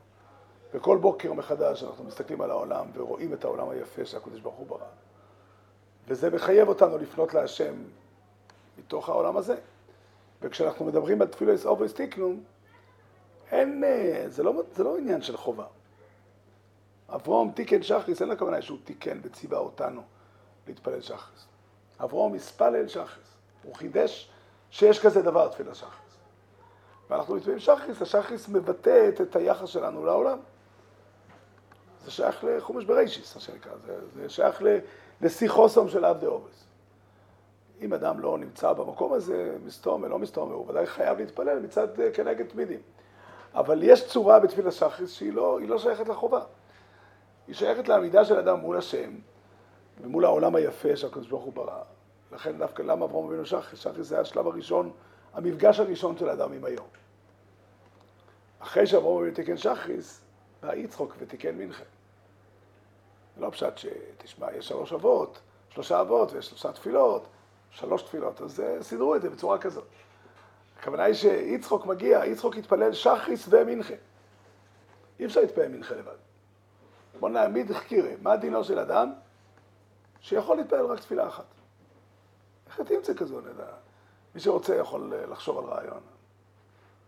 [SPEAKER 1] וכל בוקר מחדש אנחנו מסתכלים על העולם ורואים את העולם היפה שהקדוש ברוך הוא ברא. וזה מחייב אותנו לפנות להשם מתוך העולם הזה. וכשאנחנו מדברים על תפילוס אובויס תיקנום, אין, אה, זה לא, זה לא עניין של חובה. אברום תיקן שחריס, אין הכוונה שהוא תיקן וציווה אותנו להתפלל שחריס. אברום הספלל שחריס. הוא חידש שיש כזה דבר תפילה שחריס. ואנחנו מתפללים שחריס, השחריס מבטא את היחס שלנו לעולם. זה שייך לחומש בריישיס, מה שנקרא, זה, זה שייך לשיחוסום של עבדי אובס. אם אדם לא נמצא במקום הזה, מסתום ולא מסתום, הוא ודאי חייב להתפלל מצד אה, כנגד תמידים. אבל יש צורה בתפילה שחריס שהיא לא, לא שייכת לחובה. היא שייכת לעמידה של אדם מול השם ומול העולם היפה שהקדוש ברוך הוא ברא. לכן דווקא למה אברהם אבינו שחריס? שחריס זה השלב הראשון, המפגש הראשון של האדם עם היום. אחרי שאברהם אבינו תיקן שחריס, בא יצחוק ותיקן מנחה. לא פשט שתשמע, יש שלוש אבות, שלושה אבות ויש שלושה תפילות, שלוש תפילות, אז אה, סידרו את זה בצורה כזאת. הכוונה היא שיצחוק מגיע, יצחוק יתפלל שחריס ומנחה. אי אפשר להתפלל מנחה לבד. בוא נעמיד חקירה, מה דינו של אדם שיכול להתפלל רק תפילה אחת? איך תמצא כזו, נדע. מי שרוצה יכול אה, לחשוב על רעיון.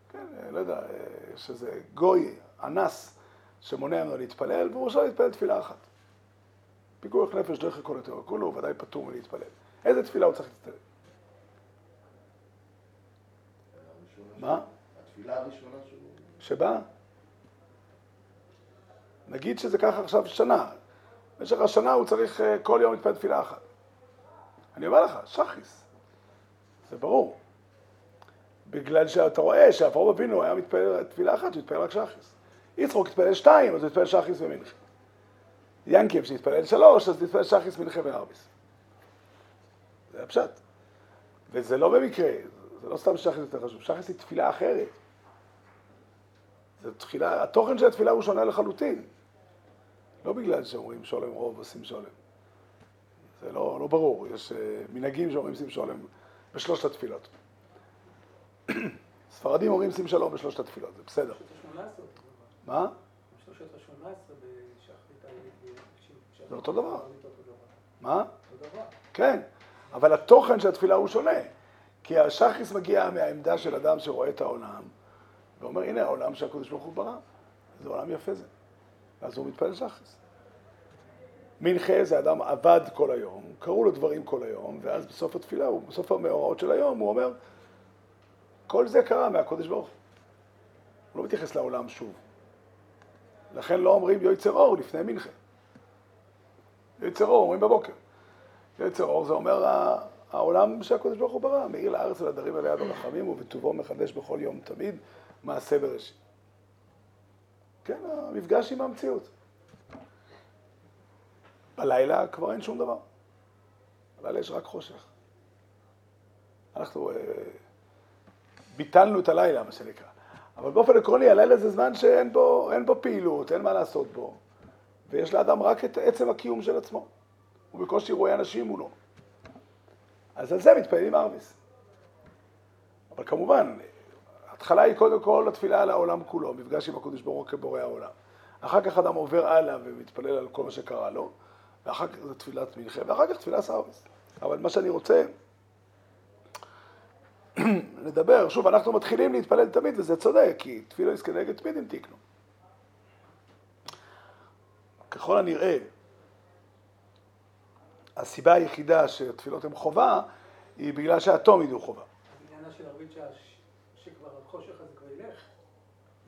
[SPEAKER 1] כן, אה, לא יודע, יש איזה גוי, אנס, שמונע ממנו להתפלל, והוא רוצה להתפלל תפילה אחת. פיקוח נפש דרך כל התיאור, כולו הוא ודאי פטור מלהתפלל. איזה תפילה הוא צריך להתפלל? מה?
[SPEAKER 3] התפילה הראשונה שלו.
[SPEAKER 1] שבה? נגיד שזה ככה עכשיו שנה. במשך השנה הוא צריך אה, כל יום להתפלל תפילה אחת. אני אומר לך, שחיס. זה ברור. בגלל שאתה רואה שאברהם אבינו היה מתפלל תפילה אחת, הוא התפלל רק שחיס. יצחוק התפלל שתיים, אז הוא התפלל שחיס ומנחה. ינקב שהתפלל שלוש, אז נתפלל שחיס מנחה וערביס. זה הפשט. וזה לא במקרה, זה לא סתם שחיס יותר חשוב, שחיס היא תפילה אחרת. זה תפילה, התוכן של התפילה הוא שונה לחלוטין. לא בגלל שאומרים שולם רוב עושים שולם. זה לא, לא ברור, יש uh, מנהגים שאומרים שים שולם בשלושת התפילות. ספרדים אומרים שים שלום בשלושת התפילות, זה בסדר. מה? זה אותו דבר. מה? כן, אבל התוכן של התפילה הוא שונה. כי השחיס מגיע מהעמדה של אדם שרואה את העולם, ואומר, הנה העולם שהקדוש ברוך הוא ברא, זה עולם יפה זה. ואז הוא מתפלל שחיס. מנחה זה אדם עבד כל היום, קראו לו דברים כל היום, ואז בסוף התפילה, בסוף המאורעות של היום, הוא אומר, כל זה קרה מהקודש ברוך הוא. הוא לא מתייחס לעולם שוב. לכן לא אומרים יוצר אור לפני מנחה. יוצר אור אומרים בבוקר. יוצר אור זה אומר העולם שהקודש ברוך הוא ברא, מאיר לארץ ולדרים עליה ברחמים ובטובו מחדש בכל יום תמיד מעשה בראשית. כן, המפגש עם המציאות. בלילה כבר אין שום דבר. בלילה יש רק חושך. אנחנו אה, ביטלנו את הלילה, מה שנקרא. אבל באופן עקרוני, הלילה זה זמן שאין בו, בו פעילות, אין מה לעשות בו. ויש לאדם רק את עצם הקיום של עצמו. הוא בקושי רואה אנשים מולו. אז על זה מתפללים ארביס. אבל כמובן, ההתחלה היא קודם כל התפילה על העולם כולו, מפגש עם הקודש ברוך הוא כבורא העולם. אחר כך אדם עובר הלאה ומתפלל על כל מה שקרה לו, ואחר כך זה תפילת מנחה, ואחר כך תפילת סרוויס. אבל מה שאני רוצה לדבר, שוב, אנחנו מתחילים להתפלל תמיד, וזה צודק, כי תפילה כנגד תמיד אם תקנו. ככל הנראה, הסיבה היחידה שהתפילות הן חובה, היא בגלל שהתומיד הוא חובה.
[SPEAKER 2] העניין של ערבית החושך הזה כבר ילך.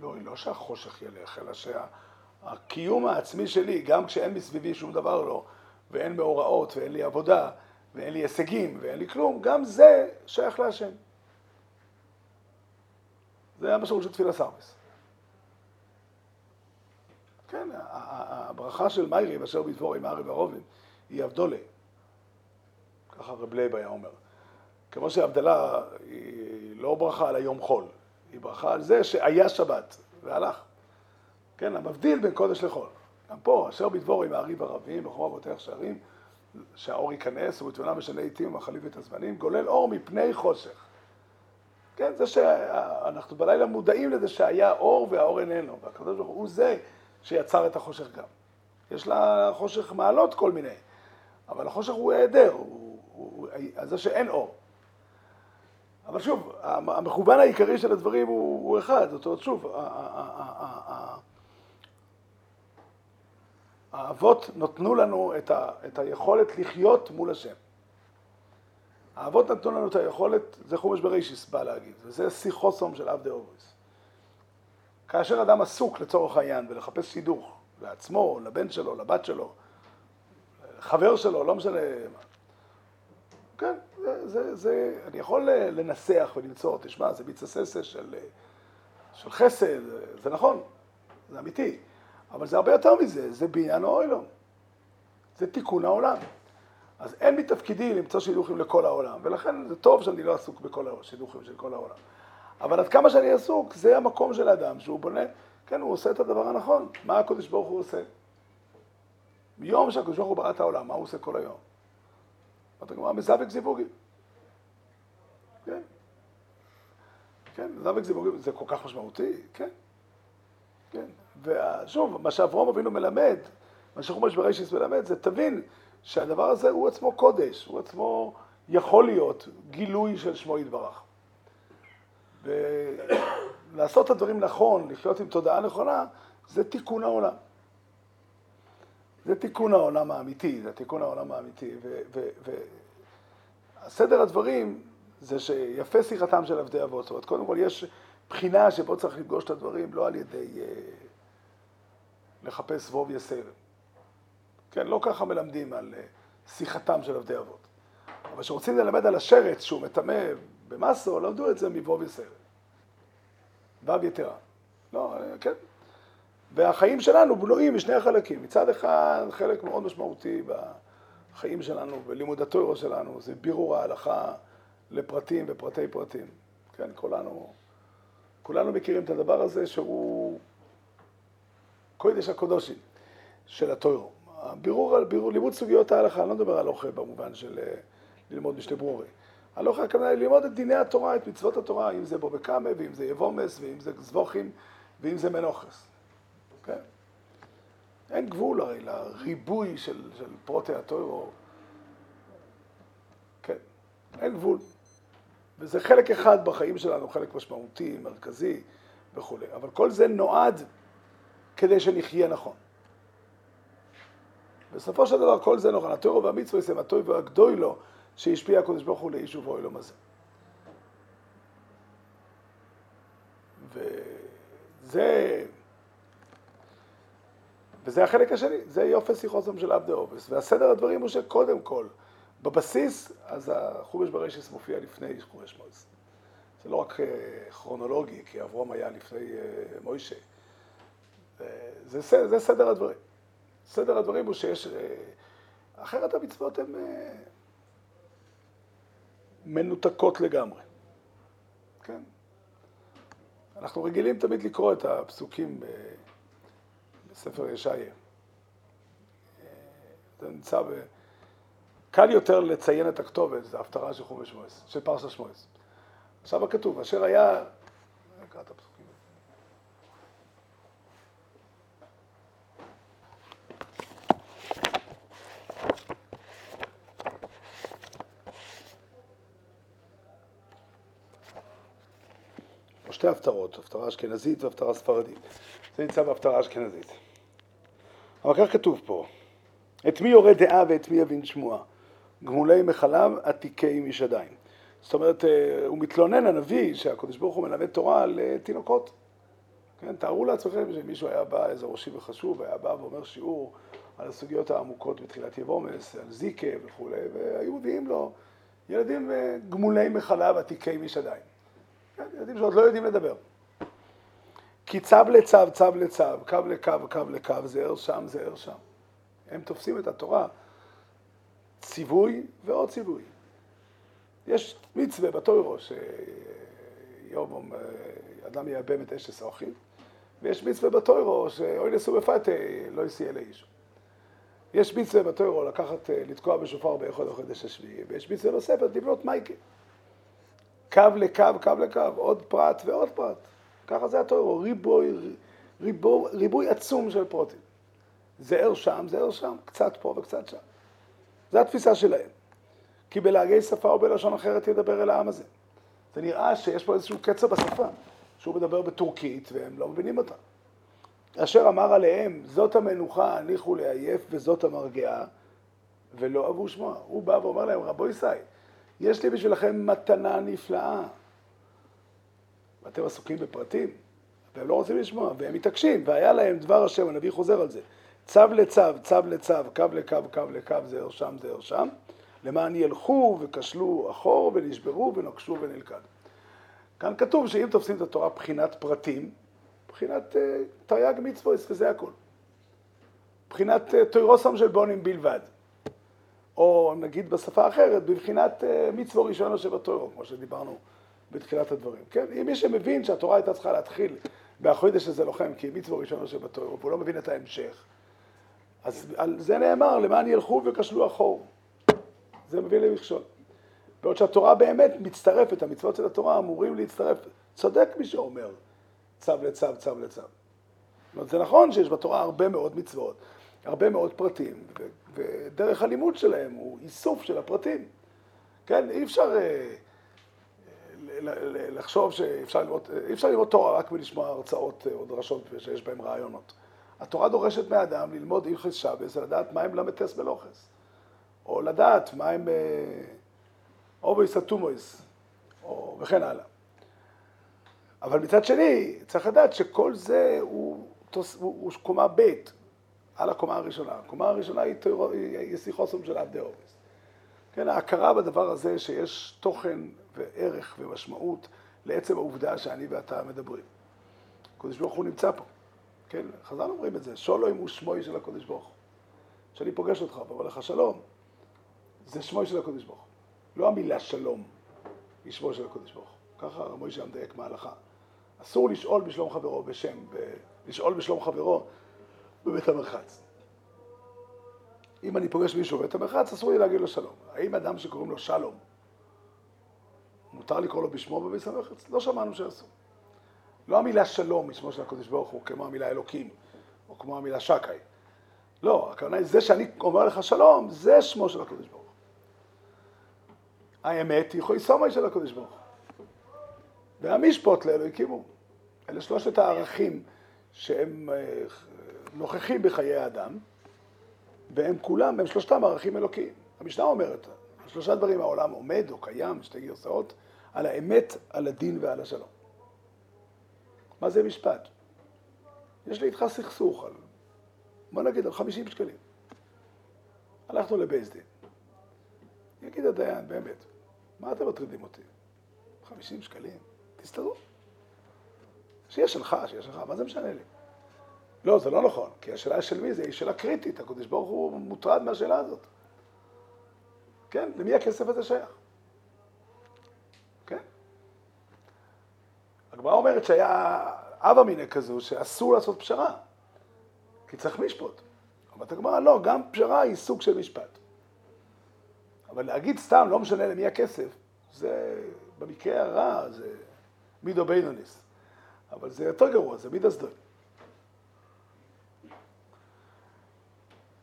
[SPEAKER 1] לא, לא שהחושך ילך, אלא שהקיום העצמי שלי, גם כשאין מסביבי שום דבר לא, ואין מאורעות, ואין לי עבודה, ואין לי הישגים, ואין לי כלום, גם זה שייך להשם. זה המשמעות של תפילס ערביס. כן, הברכה של מיירי, אשר בדבורי מארי ורובין, היא אבדולה. ככה רב לייב היה אומר. כמו שהבדלה היא לא ברכה על היום חול, היא ברכה על זה שהיה שבת והלך. כן, המבדיל בין קודש לחול. גם פה, אשר בדבורי מארי ורבים, בחומה בוטח שערים, שהאור ייכנס, ובתבונה משנה עיתים ומחליף את הזמנים, גולל אור מפני חושך. כן, זה שאנחנו בלילה מודעים לזה שהיה אור והאור איננו, והקדוש ברוך הוא זה שיצר את החושך גם. יש לחושך מעלות כל מיני, אבל החושך הוא היעדר, הוא, הוא, הוא, זה שאין אור. אבל שוב, המכוון העיקרי של הדברים הוא, הוא אחד, זאת אומרת, שוב, האבות נתנו לנו את, ה, את היכולת לחיות מול השם. האבות נתנו לנו את היכולת, זה חומש ברישיס בא להגיד, וזה שיחוסום של אב דאובריס. כאשר אדם עסוק לצורך העניין ולחפש שידוך לעצמו, לבן שלו, לבת שלו, חבר שלו, לא משנה מה. כן, זה, זה, זה, אני יכול לנסח ולמצוא, תשמע, זה ביצה ססה של, של חסד, זה נכון, זה אמיתי, אבל זה הרבה יותר מזה, זה בניין האוילום, זה תיקון העולם. אז אין מתפקידי למצוא שידוכים לכל העולם, ולכן זה טוב שאני לא עסוק בכל השידוכים של כל העולם. אבל עד כמה שאני עסוק, זה המקום של האדם, שהוא בונה, כן, הוא עושה את הדבר הנכון. מה הקדוש ברוך הוא עושה? מיום שהקדוש ברוך הוא ברא את העולם, מה הוא עושה כל היום? אתה גמרא מזווק זיווגי. כן. כן, זווק זיווגי זה כל כך משמעותי, כן. כן. ושוב, מה שאברום אבינו מלמד, מה שחומש בראשיס מלמד, זה תבין שהדבר הזה הוא עצמו קודש, הוא עצמו יכול להיות גילוי של שמו יתברך. ולעשות את הדברים נכון, לחיות עם תודעה נכונה, זה תיקון העולם. זה תיקון העולם האמיתי, זה תיקון העולם האמיתי. וסדר הדברים זה שיפה שיחתם של עבדי אבות. זאת אומרת, קודם כל יש בחינה שבו צריך לפגוש את הדברים לא על ידי uh, לחפש ווב יסר. כן, לא ככה מלמדים על uh, שיחתם של עבדי אבות. אבל כשרוצים ללמד על השרץ שהוא מטמא במסו, למדו את זה מבוב יסר. וו יתרה. לא, כן. והחיים שלנו בנויים משני החלקים. מצד אחד, חלק מאוד משמעותי בחיים שלנו, בלימוד התוירו שלנו, זה בירור ההלכה לפרטים ופרטי פרטים. כן, כולנו, כולנו מכירים את הדבר הזה שהוא קודש הקודשים של התוירו. הבירור, בירור, לימוד סוגיות ההלכה, אני לא מדבר על אוכל במובן של אה, ללמוד משנה ברורי. הלכה הכוונה היא ללמוד את דיני התורה, את מצוות התורה, אם זה בו בקאמה, ואם זה יבומס, ואם זה זבוכים, ואם זה מנוחס. אין גבול הרי לריבוי של, של פרוטי הטוירו. כן, אין גבול. וזה חלק אחד בחיים שלנו, חלק משמעותי, מרכזי וכולי. אבל כל זה נועד כדי שנחיה נכון. בסופו של דבר כל זה נכון. הטוירו והמצווה הם הטוי והגדוי לו, שהשפיע הקדוש ברוך הוא לאיש ובואי לו מזה. וזה... וזה החלק השני, זה יופי שיחוסם של עבדי עובס. והסדר הדברים הוא שקודם כל, בבסיס, אז החומש ברשס מופיע לפני חומש מויס. זה לא רק אה, כרונולוגי, כי אברום היה לפני אה, מוישה. זה, זה, זה סדר הדברים. סדר הדברים הוא שיש... אה, אחרת המצוות הן מנותקות לגמרי. כן? אנחנו רגילים תמיד לקרוא את הפסוקים בספר ישעיה. זה נמצא ב... קל יותר לציין את הכתובת, זה הפטרה של חומש מועס, של פרשת שמועס. עכשיו הכתוב, אשר היה... שתי הפטרות, הפטרה אשכנזית והפטרה ספרדית. זה נמצא בהפטרה האשכנזית. אבל כך כתוב פה, את מי יורה דעה ואת מי יבין שמועה? גמולי מחלב עתיקי משדיים. זאת אומרת, אה, הוא מתלונן, הנביא, שהקדוש ברוך הוא מלמד תורה לתינוקות. כן, תארו לעצמכם שמישהו היה בא, איזה ראשי וחשוב, היה בא ואומר שיעור על הסוגיות העמוקות בתחילת יבומס, על זיקה וכולי, והיו מביאים לו ילדים אה, גמולי מחלב עתיקי משדיים. כן, ילדים שעוד לא יודעים לדבר. כי צו לצו, צו לצו, קו לקו, קו לקו, זה ער שם, זה ער שם. הם תופסים את התורה, ציווי ועוד ציווי. יש מצווה בתוירו שיום אדם יאבם את אשת אוכל, ויש מצווה בתוירו שאוי נשוא בפתה לא יסיע לאיש. יש מצווה בתוירו לקחת, לתקוע בשופר באחד החודש השביעי, ויש מצווה נוספת לבנות מייקה. קו לקו, קו לקו, עוד פרט ועוד פרט. ככה זה הטוירו, ריבוי, ריבוי, ריבוי עצום של פרוטים. זה ער שם, זה ער שם, קצת פה וקצת שם. זו התפיסה שלהם. כי בלהגי שפה או בלשון אחרת ידבר אל העם הזה. זה נראה שיש פה איזשהו קצר בשפה, שהוא מדבר בטורקית והם לא מבינים אותה. אשר אמר עליהם, זאת המנוחה הניחו לעייף וזאת המרגעה, ולא אהבו שמוע. הוא בא ואומר להם, רבו ישי, יש לי בשבילכם מתנה נפלאה. ואתם עסוקים בפרטים, והם לא רוצים לשמוע, והם מתעקשים, והיה להם דבר השם, הנביא חוזר על זה, צו לצו, צו לצו, קו לקו, קו לקו, זה ער שם, זה ער שם, למען ילכו וכשלו אחור ונשברו ונוקשו ונלכד. כאן כתוב שאם תופסים את התורה בחינת פרטים, בחינת uh, תרי"ג מצוות וזה הכל. בחינת uh, תוירוסם של בונים בלבד. או נגיד בשפה אחרת, בבחינת uh, מצווה ראשונה שבתוירו, כמו שדיברנו בתחילת הדברים. כן? אם מי שמבין שהתורה הייתה צריכה להתחיל באחוידש שזה לוחם, כי מצווה ראשונה שבתוירו, והוא לא מבין את ההמשך, אז על זה נאמר, למען ילכו וכשלו אחור. זה מביא למכשול. בעוד שהתורה באמת מצטרפת, המצוות של התורה אמורים להצטרף. צודק מי שאומר צו לצו, צו לצו. זאת אומרת, זה נכון שיש בתורה הרבה מאוד מצוות, הרבה מאוד פרטים, ודרך הלימוד שלהם הוא איסוף של הפרטים. כן, אי אפשר אה, לחשוב שאפשר ללמוד, אי אפשר ללמוד תורה רק מלשמוע הרצאות או דרשות שיש בהן רעיונות. התורה דורשת מאדם ללמוד הלכס שבס ולדעת מה הם למטס בלוחס. או לדעת מה הם אבות הטומאות, או וכן הלאה. אבל מצד שני, צריך לדעת שכל זה הוא, הוא, הוא קומה ב' על הקומה הראשונה. הקומה הראשונה היא, היא שיחתם של עבדי אבות. כן, ההכרה בדבר הזה שיש תוכן וערך ומשמעות לעצם העובדה שאני ואתה מדברים. הקדוש ברוך הוא נמצא פה. כן, חז"ל אומרים את זה, שלום הוא שמו של הקדוש ברוך הוא. כשאני פוגש אותך ואומר לך שלום, זה שמוי של הקודש ברוך הוא. לא המילה שלום היא שמו של הקודש ברוך הוא. ככה מוישה מדייק מההלכה. אסור לשאול בשלום חברו בשם, ב... לשאול בשלום חברו בבית המרחץ. אם אני פוגש מישהו בבית המרחץ, אסור לי להגיד לו שלום. האם אדם שקוראים לו שלום, מותר לקרוא לו בשמו בבית המרחץ? לא שמענו שאסור. לא המילה שלום משמו של הקדוש ברוך הוא כמו המילה אלוקים, או כמו המילה שקאי. לא, הכוונה היא זה שאני אומר לך שלום, זה שמו של הקדוש ברוך הוא. האמת היא חויסומי של הקדוש ברוך הוא. והמשפוט לאלוהיקים הוא. אלה שלושת הערכים שהם אה, נוכחים בחיי האדם, והם כולם, הם שלושתם ערכים אלוקיים. המשנה אומרת, שלושה דברים העולם עומד או קיים, שתי גרסאות, על האמת, על הדין ועל השלום. מה זה משפט? יש לי איתך סכסוך על, בוא נגיד, על 50 שקלים. הלכנו לבייס דין. יגיד הדיין, באמת, מה אתם מטרידים אותי? 50 שקלים? תסתדרו. שיהיה שלך, שיהיה שלך, מה זה משנה לי? לא, זה לא נכון, כי השאלה של מי זה היא שאלה קריטית, הקדוש ברוך הוא מוטרד מהשאלה הזאת. כן, למי הכסף הזה שייך? כן. הגמרא אומרת שהיה אבא מיניה כזו שאסור לעשות פשרה, כי צריך משפוט. אומרת הגמרא, לא, גם פשרה היא סוג של משפט. אבל להגיד סתם, לא משנה למי הכסף, זה במקרה הרע, זה מידו ביינוניס. אבל זה יותר גרוע, זה מידו סדוי.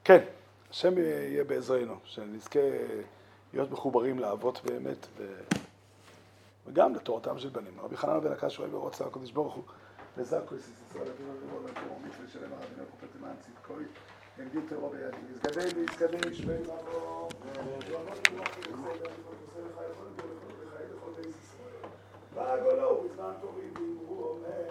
[SPEAKER 1] כן, השם יהיה בעזרנו, שנזכה להיות מחוברים לאבות באמת, ו... וגם לתורתם של בנים. רבי חנן בן הקש אוהב ורוצה הקדוש ברוך הוא, לזרקויס ישראל אבינו אבינו אבינו אבינו ולשלם הרב אבינו קופטי מאנצית כוי, עמדי טרור בידי, יזגדל ויזגדל ישמעי לבוא, והגולו בזמן תורים, ואמרו אומר,